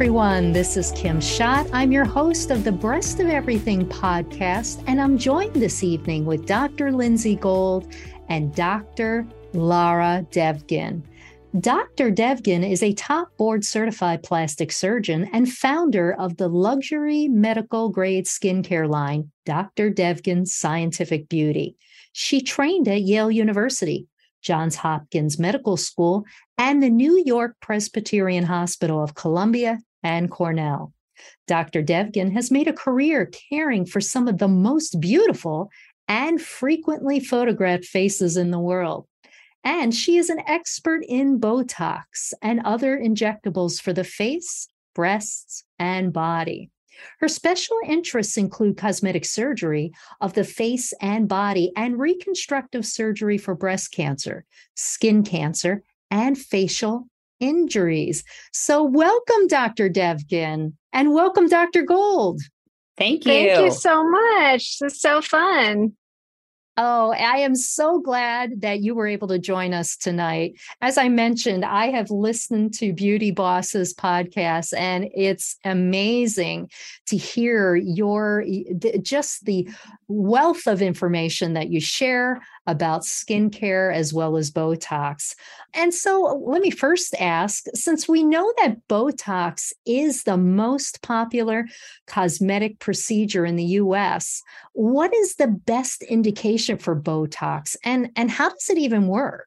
everyone. This is Kim Schott. I'm your host of the Breast of Everything podcast, and I'm joined this evening with Dr. Linsey Gold and Dr. Lara Devgan. Dr. Devgan is a top board certified plastic surgeon and founder of the luxury medical grade skincare line, Dr. Devgan Scientific Beauty. She trained at Yale University, Johns Hopkins Medical School, and the New York Presbyterian Hospital of Columbia and Cornell. Dr. Devgan has made a career caring for some of the most beautiful and frequently photographed faces in the world. And she is an expert in Botox and other injectables for the face, breasts, and body. Her special interests include cosmetic surgery of the face and body and reconstructive surgery for breast cancer, skin cancer, and facial injuries. So, welcome, Dr. Devgan, and welcome, Dr. Gold. Thank you. Thank you so much. This is so fun. Oh, I am so glad that you were able to join us tonight. As I mentioned, I have listened to Beauty Bosses podcast, and it's amazing to hear your just the wealth of information that you share about skincare as well as Botox. And so let me first ask since we know that Botox is the most popular cosmetic procedure in the US, what is the best indication for Botox and, and how does it even work?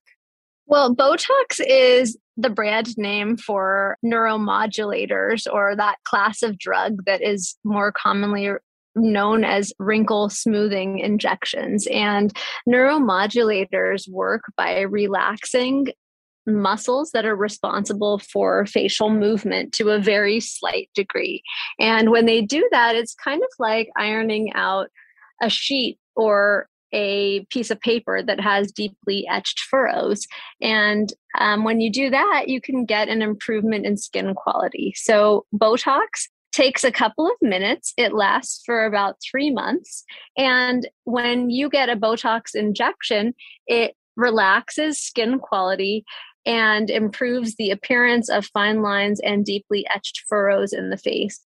Well, Botox is the brand name for neuromodulators or that class of drug that is more commonly known as wrinkle smoothing injections. And neuromodulators work by relaxing muscles that are responsible for facial movement to a very slight degree. And when they do that, it's kind of like ironing out a sheet or a piece of paper that has deeply etched furrows. And um, when you do that, you can get an improvement in skin quality. So, Botox takes a couple of minutes. It lasts for about three months. And when you get a Botox injection, it relaxes skin quality and improves the appearance of fine lines and deeply etched furrows in the face.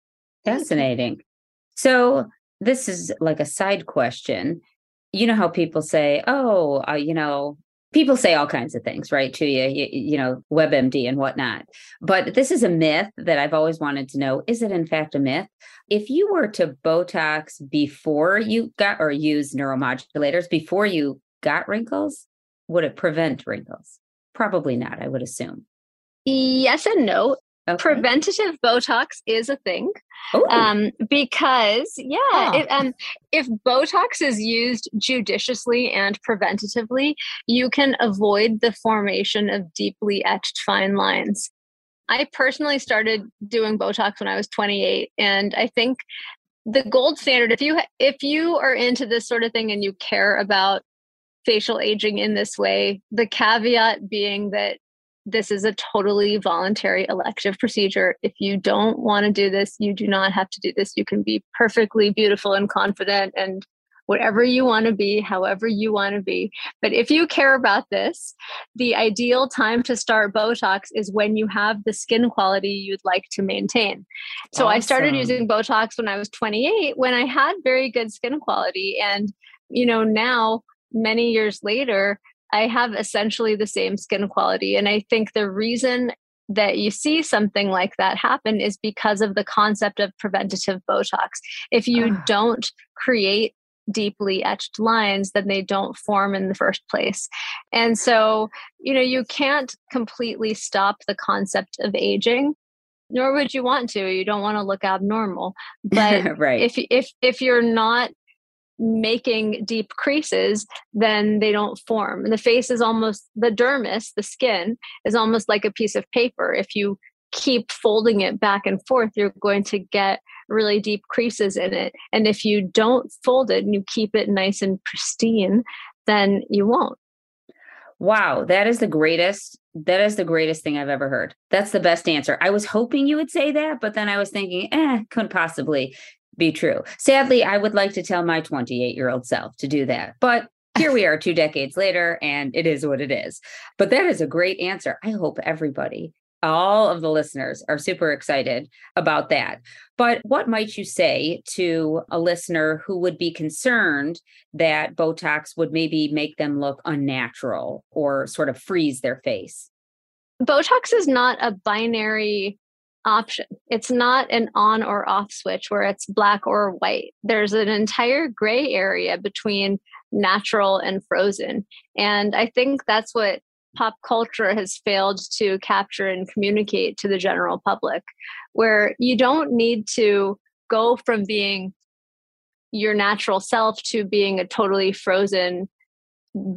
Fascinating. So, this is like a side question. You know how people say, oh, uh, you know, people say all kinds of things, right, to you, you, you know, WebMD and whatnot. But this is a myth that I've always wanted to know is it in fact a myth? If you were to Botox before you got or use neuromodulators before you got wrinkles, would it prevent wrinkles? Probably not, I would assume. Yes and no. Okay. Preventative Botox is a thing um, because, yeah, huh. if, um, if Botox is used judiciously and preventatively, you can avoid the formation of deeply etched fine lines. I personally started doing Botox when I was 28, and I think the gold standard if you if you are into this sort of thing and you care about facial aging in this way the caveat being that this is a totally voluntary elective procedure. If you don't want to do this, you do not have to do this. You can be perfectly beautiful and confident and whatever you want to be, however you want to be. But if you care about this, the ideal time to start Botox is when you have the skin quality you'd like to maintain. So awesome. I started using Botox when I was 28 when I had very good skin quality. And, you know, now, many years later, I have essentially the same skin quality. And I think the reason that you see something like that happen is because of the concept of preventative Botox. If you ah. don't create deeply etched lines, then they don't form in the first place. And so, you know, you can't completely stop the concept of aging nor would you want to you don't want to look abnormal but right. if if if you're not making deep creases, then they don't form. And the face is almost the dermis, the skin is almost like a piece of paper. If you keep folding it back and forth, you're going to get really deep creases in it. And if you don't fold it and you keep it nice and pristine, then you won't. Wow, that is the greatest that is the greatest thing I've ever heard. That's the best answer. I was hoping you would say that, but then I was thinking, eh, couldn't possibly be true. Sadly, I would like to tell my 28 year old self to do that. But here we are two decades later, and it is what it is. But that is a great answer. I hope everybody all of the listeners are super excited about that. But what might you say to a listener who would be concerned that Botox would maybe make them look unnatural or sort of freeze their face? Botox is not a binary option. It's not an on or off switch where it's black or white. There's an entire gray area between natural and frozen. And I think that's what pop culture has failed to capture and communicate to the general public, where you don't need to go from being your natural self to being a totally frozen,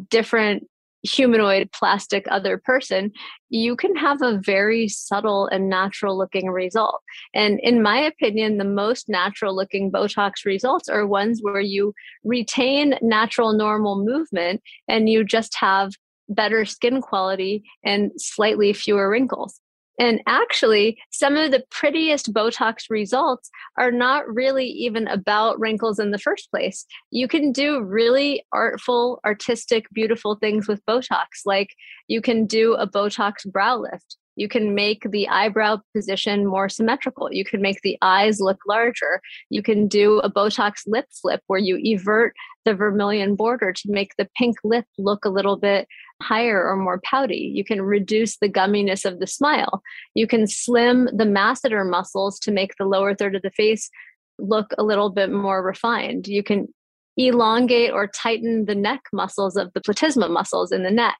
different humanoid plastic other person, you can have a very subtle and natural looking result. And in my opinion, the most natural looking Botox results are ones where you retain natural normal movement and you just have better skin quality and slightly fewer wrinkles. And actually, some of the prettiest Botox results are not really even about wrinkles in the first place. You can do really artful, artistic, beautiful things with Botox. Like you can do a Botox brow lift. You can make the eyebrow position more symmetrical. You can make the eyes look larger. You can do a Botox lip flip where you evert the vermilion border to make the pink lip look a little bit higher or more pouty. You can reduce the gumminess of the smile. You can slim the masseter muscles to make the lower third of the face look a little bit more refined. You can elongate or tighten the neck muscles of the platysma muscles in the neck.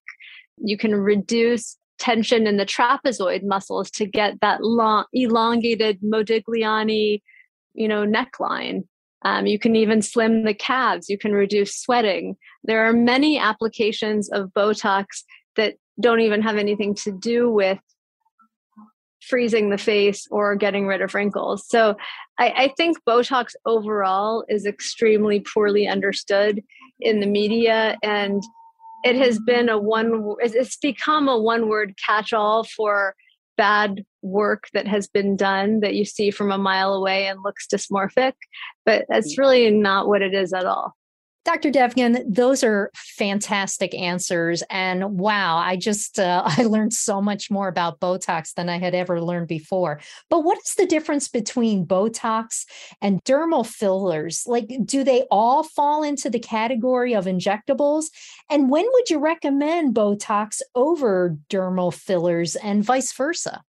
You can reduce tension in the trapezoid muscles to get that long, elongated Modigliani, you know, neckline. Um, you can even slim the calves. You can reduce sweating. There are many applications of Botox that don't even have anything to do with freezing the face or getting rid of wrinkles. So I, I, think Botox overall is extremely poorly understood in the media and it has been a one it's become a one word catch all for bad work that has been done that you see from a mile away and looks dysmorphic, but that's mm. really not what it is at all. Dr. Devgan, those are fantastic answers. And wow, I just, uh, I learned so much more about Botox than I had ever learned before. But what is the difference between Botox and dermal fillers? Like, do they all fall into the category of injectables? And when would you recommend Botox over dermal fillers and vice versa?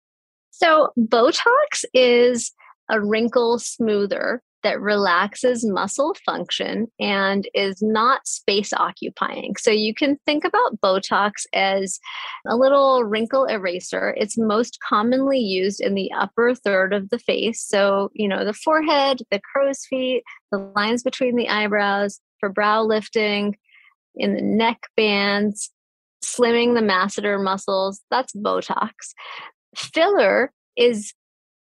So, Botox is a wrinkle smoother that relaxes muscle function and is not space occupying. So you can think about Botox as a little wrinkle eraser. It's most commonly used in the upper third of the face. So, you know, the forehead, the crow's feet, the lines between the eyebrows for brow lifting, in the neck bands, slimming the masseter muscles. That's Botox. Filler is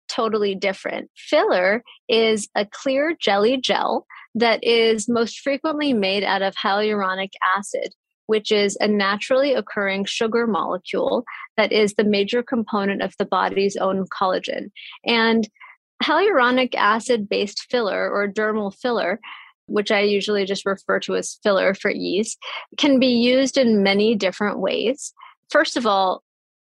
totally different. Filler is a clear jelly gel that is most frequently made out of hyaluronic acid, which is a naturally occurring sugar molecule that is the major component of the body's own collagen. And hyaluronic acid based filler or dermal filler which I usually just refer to as filler for ease, can be used in many different ways. First of all,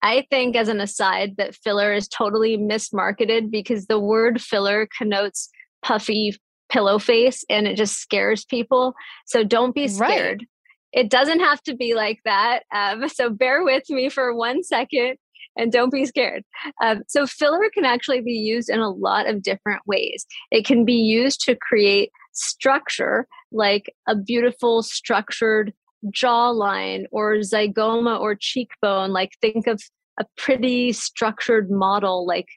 I think, as an aside, that filler is totally mismarketed because the word filler connotes puffy pillow face and it just scares people. So don't be scared. Right. It doesn't have to be like that. Um, so bear with me for one second and don't be scared. Um, so, filler can actually be used in a lot of different ways. It can be used to create structure, like a beautiful structured jawline or zygoma or cheekbone. Like, think of a pretty structured model like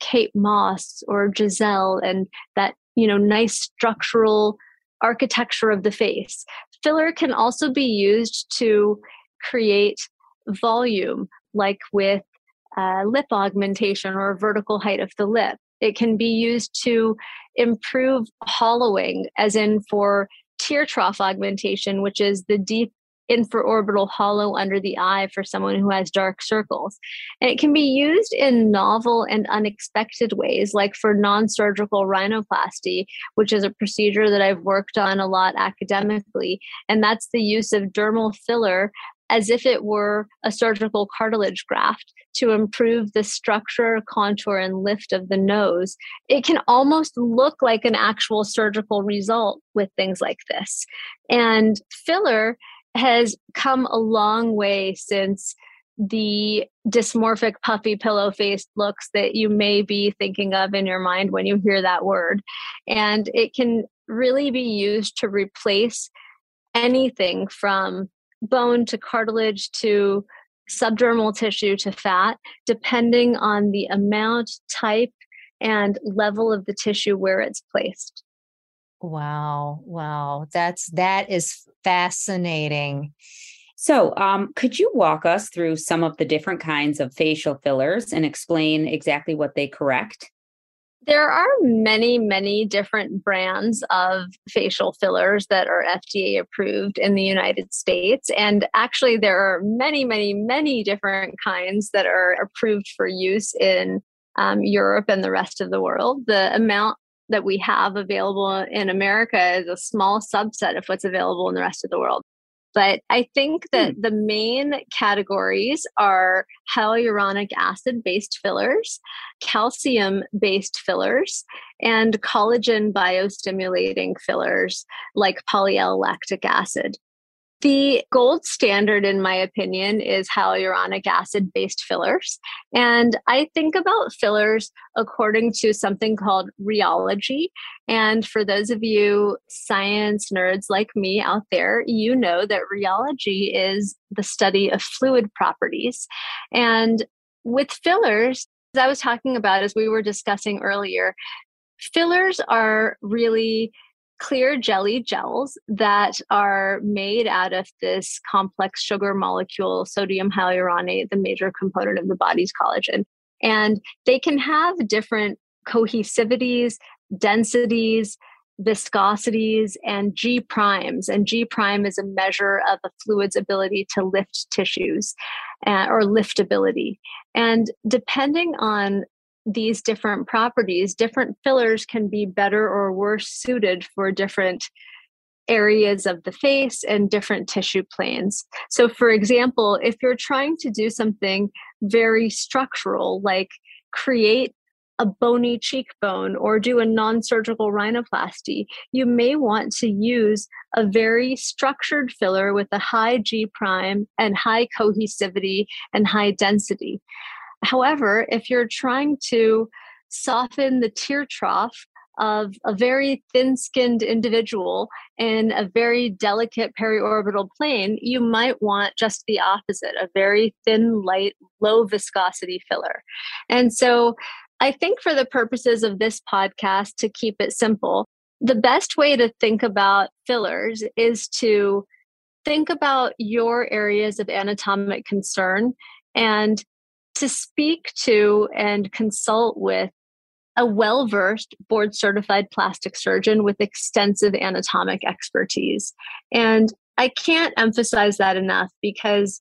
Kate Moss or Gisele and that, you know, nice structural architecture of the face. Filler can also be used to create volume, like with uh, lip augmentation or vertical height of the lip. It can be used to improve hollowing, as in for tear trough augmentation, which is the deep infraorbital hollow under the eye for someone who has dark circles. And it can be used in novel and unexpected ways, like for non surgical rhinoplasty, which is a procedure that I've worked on a lot academically. And that's the use of dermal filler as if it were a surgical cartilage graft to improve the structure, contour, and lift of the nose. It can almost look like an actual surgical result with things like this. And filler has come a long way since the dysmorphic puffy pillow faced looks that you may be thinking of in your mind when you hear that word and it can really be used to replace anything from bone to cartilage to subdermal tissue to fat, depending on the amount, type, and level of the tissue where it's placed. Wow, wow. That's that is fascinating. So, um, could you walk us through some of the different kinds of facial fillers and explain exactly what they correct? There are many, many different brands of facial fillers that are FDA approved in the United States. And actually, there are many, many, many different kinds that are approved for use in um, Europe and the rest of the world. The amount that we have available in America is a small subset of what's available in the rest of the world. But I think that hmm. the main categories are hyaluronic acid based fillers, calcium based fillers, and collagen biostimulating fillers like poly-L-lactic acid. The gold standard, in my opinion, is hyaluronic acid based fillers. And I think about fillers according to something called rheology. And for those of you science nerds like me out there, you know that rheology is the study of fluid properties. And with fillers, as I was talking about, as we were discussing earlier, fillers are really clear jelly gels that are made out of this complex sugar molecule, sodium hyaluronate, the major component of the body's collagen. And they can have different cohesivities, densities, viscosities, and G primes. And G prime is a measure of a fluid's ability to lift tissues uh, or liftability. And depending on these different properties, different fillers can be better or worse suited for different areas of the face and different tissue planes. So, for example, if you're trying to do something very structural, like create a bony cheekbone or do a non surgical rhinoplasty, you may want to use a very structured filler with a high G prime and high cohesivity and high density. However, if you're trying to soften the tear trough of a very thin skinned individual in a very delicate periorbital plane, you might want just the opposite a very thin, light, low viscosity filler. And so I think for the purposes of this podcast, to keep it simple, the best way to think about fillers is to think about your areas of anatomic concern and to speak to and consult with a well versed board certified plastic surgeon with extensive anatomic expertise. And I can't emphasize that enough because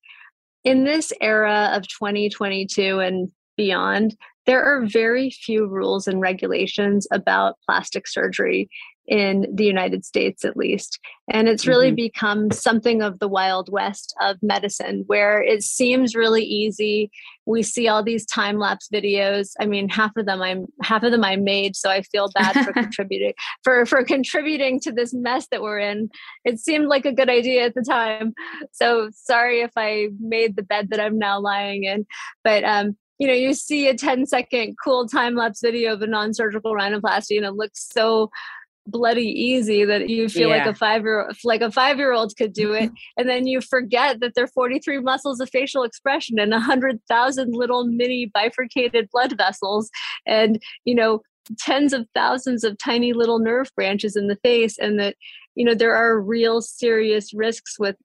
in this era of 2022 and beyond, there are very few rules and regulations about plastic surgery in the United States, at least. And it's really mm-hmm. become something of the Wild West of medicine where it seems really easy. We see all these time lapse videos. I mean, half of them I'm half of them I made, so I feel bad for contributing for for contributing to this mess that we're in. It seemed like a good idea at the time. So sorry if I made the bed that I'm now lying in. But um you know, you see a 10 second cool time lapse video of a non surgical rhinoplasty and it looks so bloody easy that you feel yeah. like a five year like a five year old could do it. And then you forget that there are 43 muscles of facial expression and 100000 little mini bifurcated blood vessels and you know tens of thousands of tiny little nerve branches in the face and that you know there are real serious risks with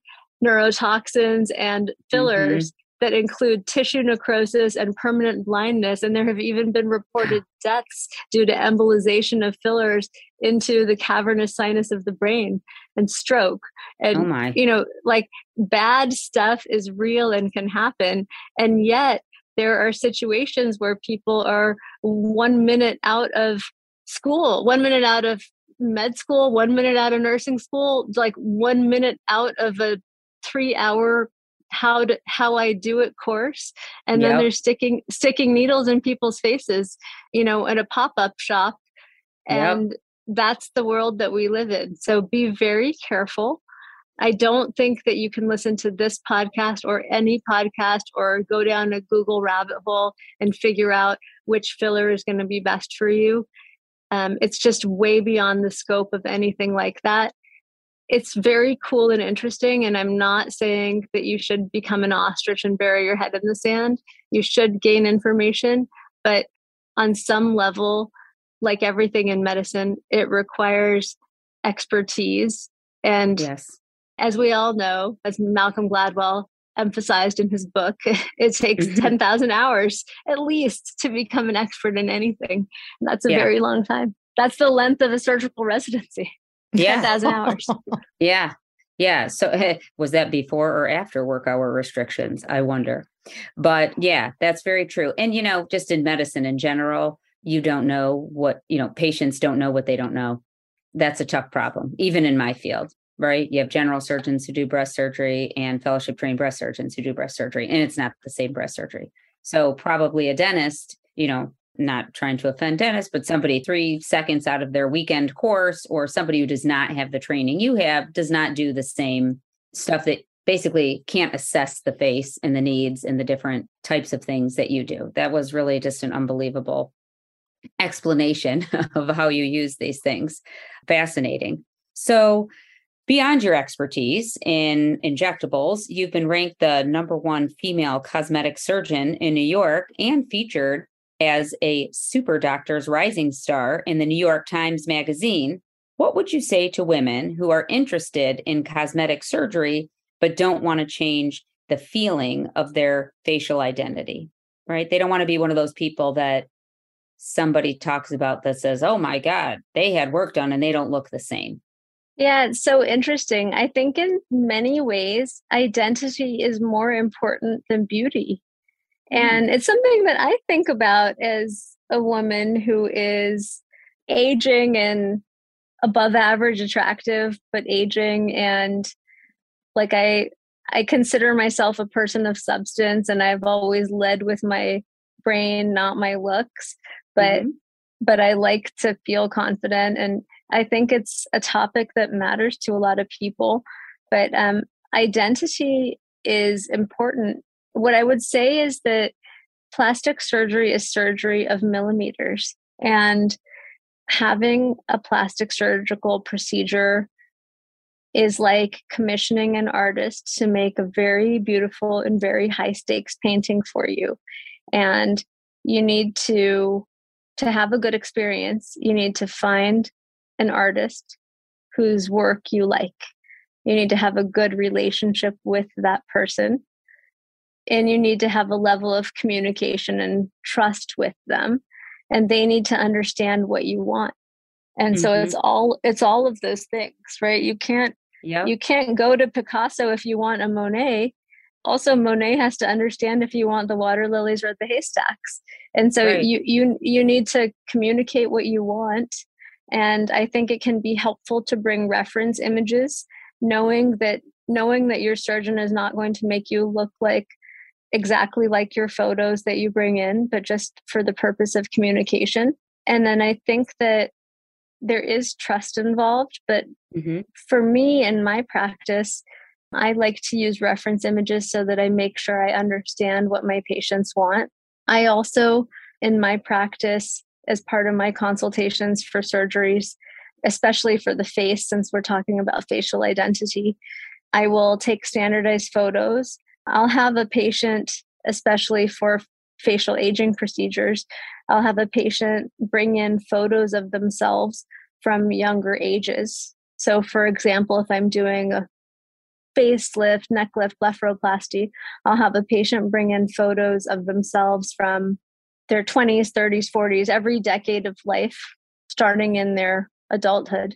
neurotoxins and fillers mm-hmm. That include tissue necrosis and permanent blindness. And there have even been reported deaths due to embolization of fillers into the cavernous sinus of the brain and stroke. And, oh you know, like bad stuff is real and can happen. And yet, there are situations where people are one minute out of school, one minute out of med school, one minute out of nursing school, like one minute out of a three hour how to how I do it course and then they're sticking sticking needles in people's faces you know at a pop-up shop and yep. that's the world that we live in so be very careful I don't think that you can listen to this podcast or any podcast or go down a Google rabbit hole and figure out which filler is going to be best for you. Um, it's just way beyond the scope of anything like that it's very cool and interesting. And I'm not saying that you should become an ostrich and bury your head in the sand. You should gain information, but on some level, like everything in medicine, it requires expertise. And yes. as we all know, as Malcolm Gladwell emphasized in his book, it takes mm-hmm. 10,000 hours at least to become an expert in anything. And that's a yeah. very long time. That's the length of a surgical residency yeah 10,000 hours. yeah. Yeah. So was that before or after work hour restrictions? I wonder. But yeah, that's very true. And, you know, just in medicine in general, you don't know what, you know, patients don't know what they don't know. That's a tough problem, even in my field, right? You have general surgeons who do breast surgery and fellowship trained breast surgeons who do breast surgery, and it's not the same breast surgery. So, probably a dentist, you know, not trying to offend dentists, but somebody three seconds out of their weekend course or somebody who does not have the training you have does not do the same stuff that basically can't assess the face and the needs and the different types of things that you do. That was really just an unbelievable explanation of how you use these things. Fascinating. So, beyond your expertise in injectables, you've been ranked the number one female cosmetic surgeon in New York and featured as a super doctor's rising star in the New York Times Magazine, what would you say to women who are interested in cosmetic surgery but don't want to change the feeling of their facial identity? Right? They don't want to be one of those people that somebody talks about that says, oh my God, they had work done and they don't look the same. Yeah, it's so interesting. I think in many ways, identity is more important than beauty. And it's something that I think about as a woman who is aging and above average attractive, but aging and like I I consider myself a person of substance and I've always led with my brain, not my looks. But mm-hmm. but I like to feel confident and I think it's a topic that matters to a lot of people. But um, identity is important what I would say is that plastic surgery is surgery of millimeters. And having a plastic surgical procedure is like commissioning an artist to make a very beautiful and very high stakes painting for you. And you need to to have a good experience, you need to find an artist whose work you like. You need to have a good relationship with that person and you need to have a level of communication and trust with them and they need to understand what you want and mm-hmm. so it's all it's all of those things right you can't yep. you can't go to picasso if you want a monet also monet has to understand if you want the water lilies or the haystacks and so right. you you you need to communicate what you want and i think it can be helpful to bring reference images knowing that knowing that your surgeon is not going to make you look like exactly like your photos that you bring in, but just for the purpose of communication. And then I think that there is trust involved, but mm-hmm. for me in my practice, I like to use reference images so that I make sure I understand what my patients want. I also, in my practice, as part of my consultations for surgeries, especially for the face, since we're talking about facial identity, I will take standardized photos I'll have a patient, especially for facial aging procedures, I'll have a patient bring in photos of themselves from younger ages. So, for example, if I'm doing a facelift, neck lift, blepharoplasty, I'll have a patient bring in photos of themselves from their 20s, 30s, 40s, every decade of life, starting in their adulthood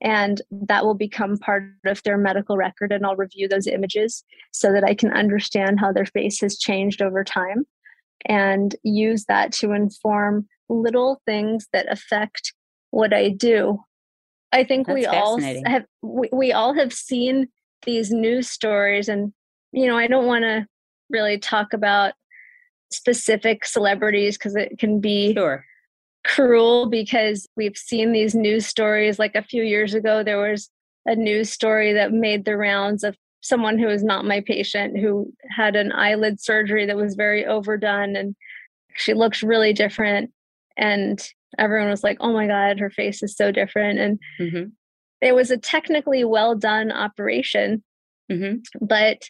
and that will become part of their medical record and i'll review those images so that i can understand how their face has changed over time and use that to inform little things that affect what i do i think That's we all have we, we all have seen these news stories and you know, I don't want to really talk about specific celebrities because it can be sure. Cruel because we've seen these news stories. Like a few years ago, there was a news story that made the rounds of someone who was not my patient who had an eyelid surgery that was very overdone and she looked really different and everyone was like oh my god her face is so different and mm-hmm. it was a technically well done operation mm-hmm. but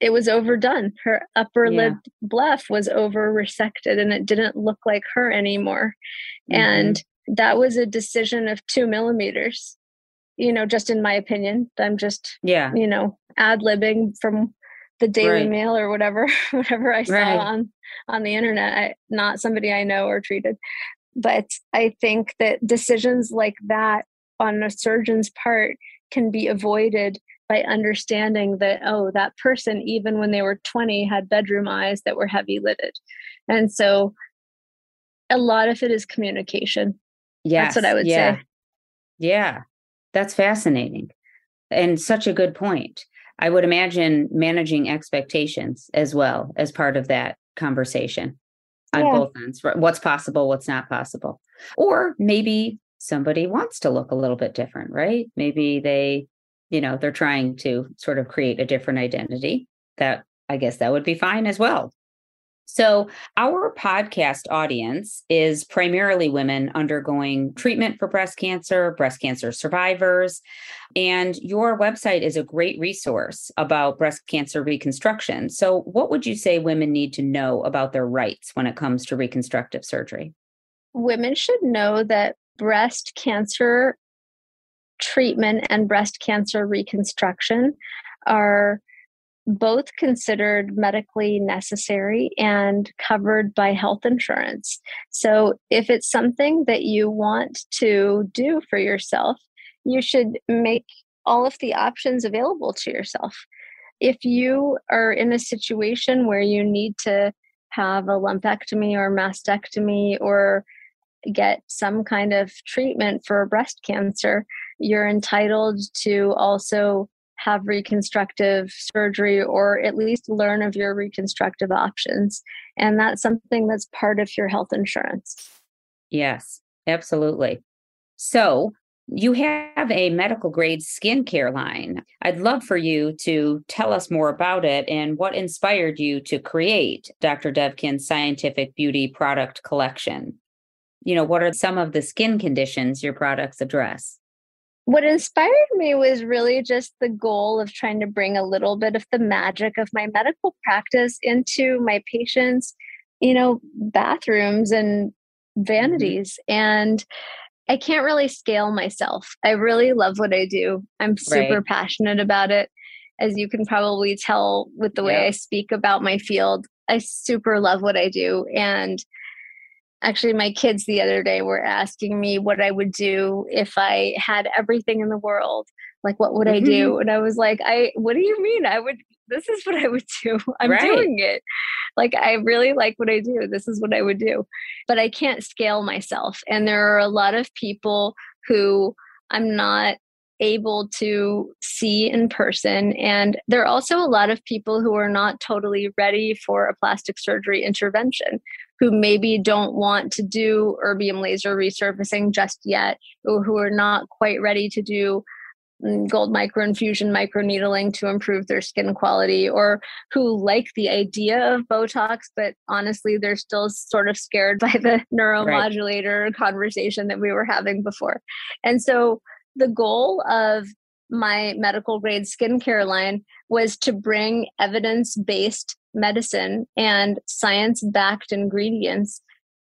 it was overdone her upper yeah. lid bleph was over resected and it didn't look like her anymore mm-hmm. and that was a decision of two millimeters you know just in my opinion i'm just yeah you know ad libbing from the Daily right. Mail or whatever, whatever I saw right. on on the internet. I, not somebody I know or treated, but I think that decisions like that on a surgeon's part can be avoided by understanding that oh that person even when they were 20 had bedroom eyes that were heavy lidded and so a lot of it is communication yeah that's what i would yeah. say yeah that's fascinating and such a good point I would imagine managing expectations as well as part of that conversation on yeah. both ends. What's possible, what's not possible. Or maybe somebody wants to look a little bit different, right? Maybe they, you know, they're trying to sort of create a different identity. That I guess that would be fine as well. So, our podcast audience is primarily women undergoing treatment for breast cancer, breast cancer survivors. And your website is a great resource about breast cancer reconstruction. So, what would you say women need to know about their rights when it comes to reconstructive surgery? Women should know that breast cancer treatment and breast cancer reconstruction are both considered medically necessary and covered by health insurance. So, if it's something that you want to do for yourself, you should make all of the options available to yourself. If you are in a situation where you need to have a lumpectomy or mastectomy or get some kind of treatment for breast cancer, you're entitled to also have reconstructive surgery or at least learn of your reconstructive options. And that's something that's part of your health insurance. Yes, absolutely. So, you have a medical grade skincare line. I'd love for you to tell us more about it and what inspired you to create Dr. Devgan's scientific beauty product collection. You know, what are some of the skin conditions your products address? What inspired me was really just the goal of trying to bring a little bit of the magic of my medical practice into my patients you know bathrooms and mm-hmm. vanities and i can't really scale myself i really love what i do i'm super right. passionate about it as you can probably tell with the way yep. i speak about my field i super love what i do and actually my kids the other day were asking me what i would do if i had everything in the world like what would mm-hmm. i do mm-hmm. and i was like i what do you mean i would this is what i would do i'm right. doing it like i really like what i do this is what i would do but i can't scale myself and there are a lot of people who i'm not able to see in person. And there are also a lot of people who are not totally ready for a plastic surgery intervention, who maybe don't want to do erbium laser resurfacing just yet, or who are not quite ready to do mm, gold microinfusion microneedling to improve their skin quality or who like the idea of botox but honestly they're still sort of scared by the neuromodulator right. conversation that we were having before and so the goal of my medical grade skincare line was to bring evidence based medicine and science backed ingredients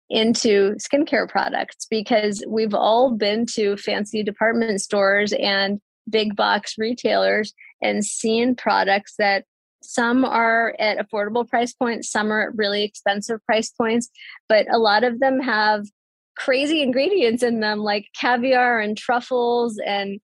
into skincare products because we've all been to fancy department stores and big box retailers and seen products that some are at affordable price points, some are at really expensive price points, but a lot of them have crazy ingredients in them like caviar and truffles and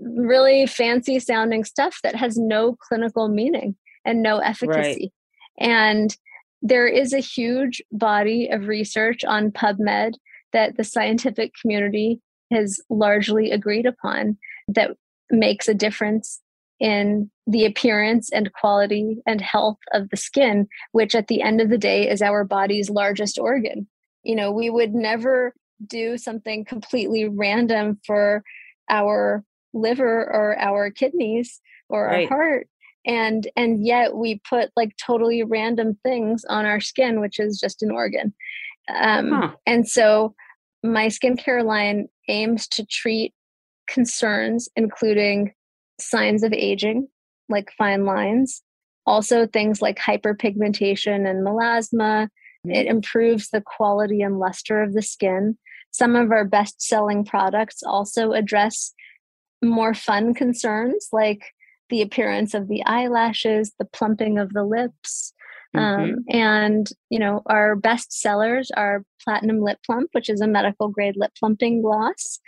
really fancy sounding stuff that has no clinical meaning and no efficacy. Right. And there is a huge body of research on PubMed that the scientific community has largely agreed upon that makes a difference in the appearance and quality and health of the skin, which at the end of the day is our body's largest organ. You know, we would never do something completely random for our liver or our kidneys or right. our heart and and yet we put like totally random things on our skin which is just an organ um, huh. and so my skincare line aims to treat concerns including signs of aging like fine lines also things like hyperpigmentation and melasma it mm-hmm. improves the quality and luster of the skin some of our best selling products also address more fun concerns like the appearance of the eyelashes, the plumping of the lips. Um, mm-hmm. Um, and you know our best sellers are platinum lip plump which is a medical grade lip plumping gloss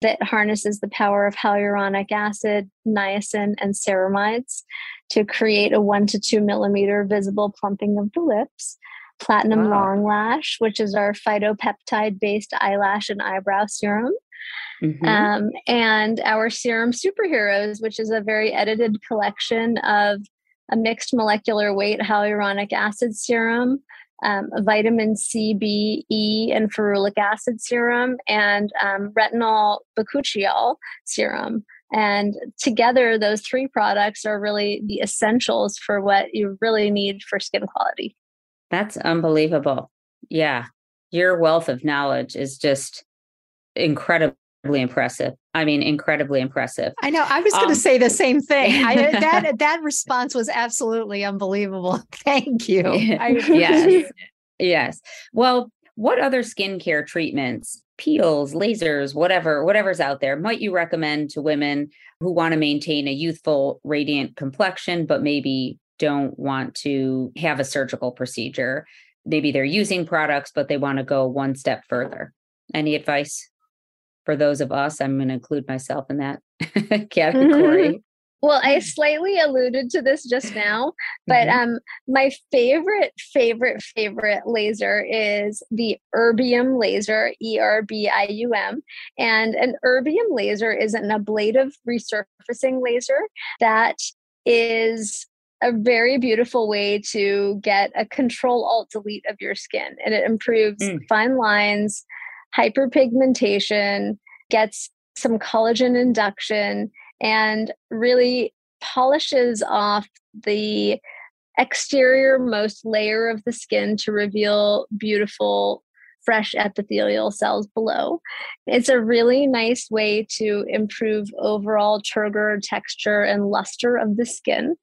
that harnesses the power of hyaluronic acid niacin and ceramides to create a one to two millimeter visible plumping of the lips platinum wow. long lash which is our phytopeptide based eyelash and eyebrow serum Mm-hmm. Um, and our serum superheroes, which is a very edited collection of a mixed molecular weight hyaluronic acid serum, um, vitamin C, B, E, and ferulic acid serum, and um, retinol bakuchiol serum. And together, those three products are really the essentials for what you really need for skin quality. That's unbelievable. Yeah. Your wealth of knowledge is just incredible impressive. I mean, incredibly impressive. I know. I was going to um, say the same thing. I, that that response was absolutely unbelievable. Thank you. I, yes, yes. Well, what other skincare treatments, peels, lasers, whatever, whatever's out there, might you recommend to women who want to maintain a youthful, radiant complexion, but maybe don't want to have a surgical procedure? Maybe they're using products, but they want to go one step further. Any advice? For those of us, I'm going to include myself in that category. Well, I slightly alluded to this just now, but mm-hmm. um, my favorite, favorite, favorite laser is the Erbium laser, E R B I U M. And an Erbium laser is an ablative resurfacing laser that is a very beautiful way to get a control alt delete of your skin. And it improves mm. fine lines, hyperpigmentation, gets some collagen induction, and really polishes off the exterior most layer of the skin to reveal beautiful fresh epithelial cells below. It's a really nice way to improve overall turgor texture and luster of the skin.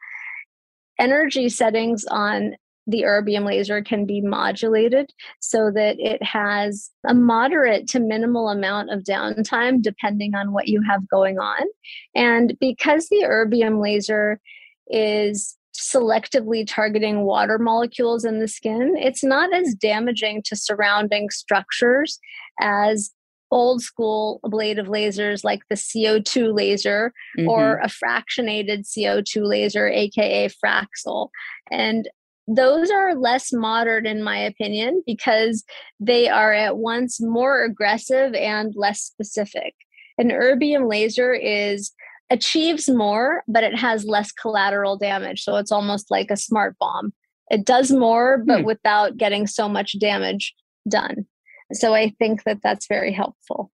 Energy settings on the erbium laser can be modulated so that it has a moderate to minimal amount of downtime depending on what you have going on. And because the erbium laser is selectively targeting water molecules in the skin, it's not as damaging to surrounding structures as old school ablative lasers like the CO2 laser mm-hmm. or a fractionated CO2 laser, aka Fraxel. And those are less modern in my opinion because they are at once more aggressive and less specific. An erbium laser is achieves more but it has less collateral damage so it's almost like a smart bomb. It does more but hmm. without getting so much damage done. So i think that that's very helpful.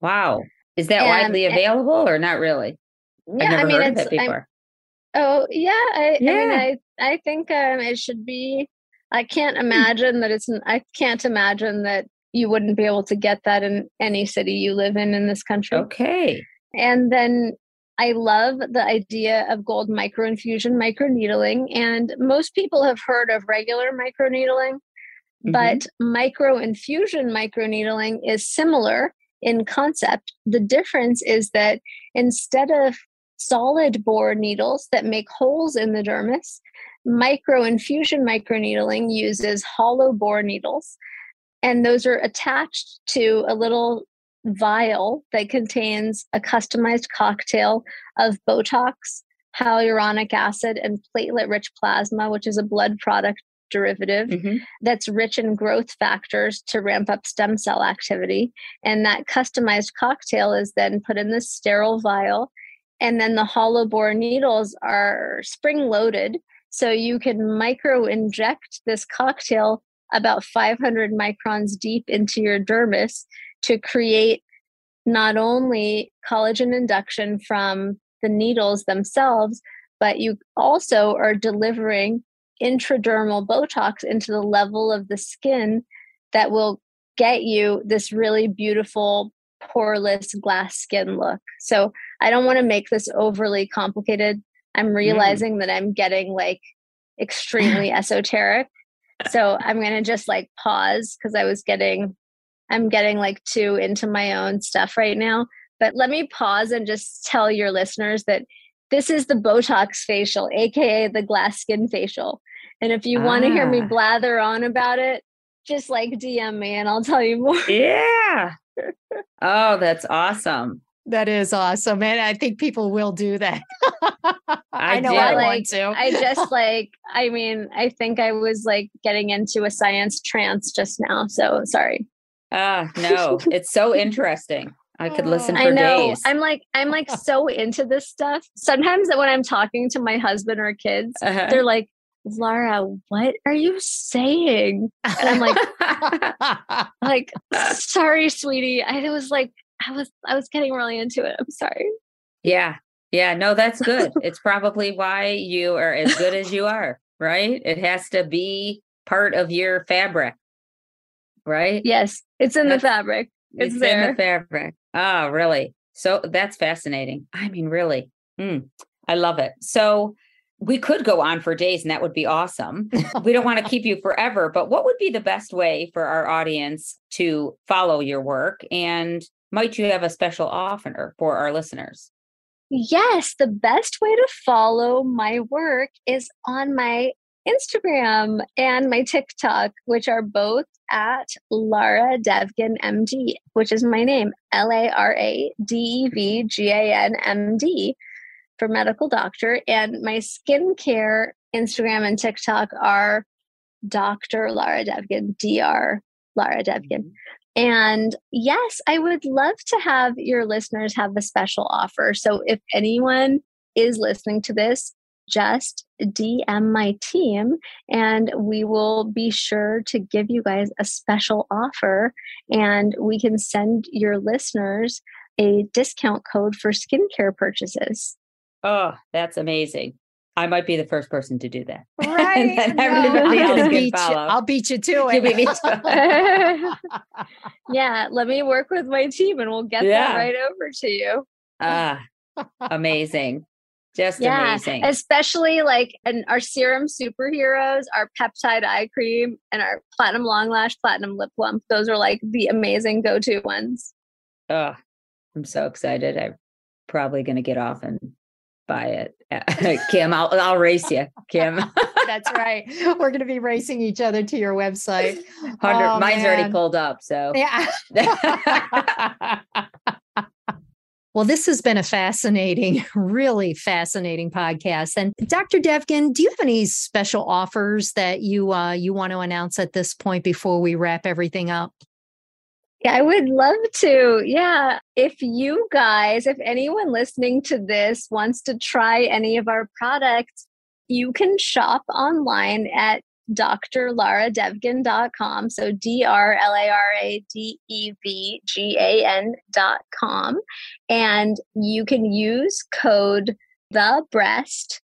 Wow. Is that and, widely available or not really? Yeah i mean it's Oh yeah, I, yeah. I mean, I I think um, it should be. I can't hmm. imagine that it's. I can't imagine that you wouldn't be able to get that in any city you live in in this country. Okay. And then I love the idea of gold microinfusion microneedling, and most people have heard of regular microneedling, mm-hmm. but microinfusion microneedling is similar in concept. The difference is that instead of solid bore needles that make holes in the dermis. Microinfusion microneedling uses hollow bore needles, and those are attached to a little vial that contains a customized cocktail of Botox, hyaluronic acid, and platelet rich plasma, which is a blood product derivative mm-hmm. that's rich in growth factors to ramp up stem cell activity. And that customized cocktail is then put in this sterile vial And then the hollow bore needles are spring loaded. So you can micro inject this cocktail about 500 microns deep into your dermis to create not only collagen induction from the needles themselves, but you also are delivering intradermal Botox into the level of the skin that will get you this really beautiful poreless glass skin look. So I don't want to make this overly complicated. I'm mm. realizing mm. that I'm getting like extremely esoteric. So I'm going to just like pause because I was getting, I'm getting like too into my own stuff right now. But let me pause and just tell your listeners that this is the Botox facial, AKA the glass skin facial. And if you ah. want to hear me ah. blather on about it, just like DM me and I'll tell you more. Yeah. Oh, that's awesome. That is awesome. And I think people will do that. I, I know I like, want to. I just like, I mean, I think I was like getting into a science trance just now. So sorry. Ah, uh, no, it's so interesting. I could listen for I know. days. I'm like, I'm like so into this stuff. Sometimes when I'm talking to my husband or kids, uh-huh. they're like, Lara, what are you saying? And I'm like, like, sorry, sweetie. I was like, I was, I was getting really into it. I'm sorry. Yeah. Yeah. No, that's good. it's probably why you are as good as you are, right? It has to be part of your fabric, right? Yes. It's in that's, the fabric. It's, it's in the fabric. Oh, really? So that's fascinating. I mean, really. Mm, I love it. So, we could go on for days and that would be awesome. we don't want to keep you forever, but what would be the best way for our audience to follow your work? And might you have a special offer for our listeners? Yes, the best way to follow my work is on my Instagram and my TikTok, which are both at Lara Devgan MD, which is my name, L A R A D E V G A N M D for medical doctor. And my skincare Instagram and TikTok are Dr. Lara Devgan, Dr. Lara Devgan. Mm-hmm. And yes, I would love to have your listeners have a special offer. So if anyone is listening to this, just DM my team and we will be sure to give you guys a special offer and we can send your listeners a discount code for skincare purchases. Oh, that's amazing. I might be the first person to do that. Right. and everybody no. else beat follow. You. I'll beat you to it. beat me to yeah, let me work with my team and we'll get yeah. that right over to you. Ah, amazing. Just yeah, amazing. Especially like and our serum superheroes, our peptide eye cream, and our platinum long lash, platinum lip plump. Those are like the amazing go-to ones. Oh, I'm so excited. I'm probably gonna get off and buy it. Kim, I'll I'll race you, Kim. That's right. We're going to be racing each other to your website. Oh, mine's man. already pulled up. So yeah. Well, this has been a fascinating, really fascinating podcast. And Dr. Devgan, do you have any special offers that you uh, you want to announce at this point before we wrap everything up? I would love to. Yeah. If you guys, if anyone listening to this wants to try any of our products, you can shop online at drlaradevgan.com. So D R L A R A D E V G A N.com. And you can use code the breast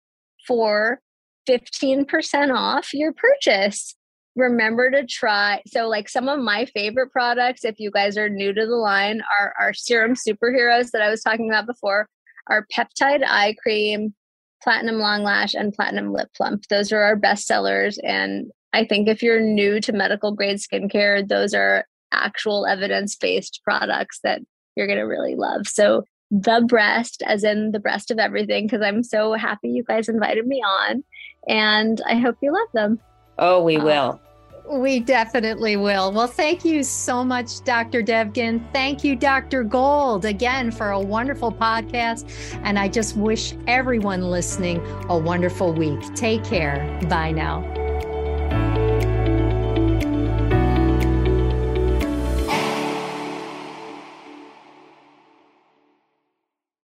for 15% off your purchase remember to try so like some of my favorite products if you guys are new to the line are our serum superheroes that i was talking about before our peptide eye cream platinum long lash and platinum lip plump. Those are our best sellers and i think if you're new to medical grade skincare those are actual evidence based products that you're going to really love. So the breast as in the breast of everything because i'm so happy you guys invited me on and i hope you love them Oh, we uh, will. We definitely will. Well, thank you so much, Dr. Devgan. Thank you, Dr. Gold, again for a wonderful podcast. And I just wish everyone listening a wonderful week. Take care. Bye now.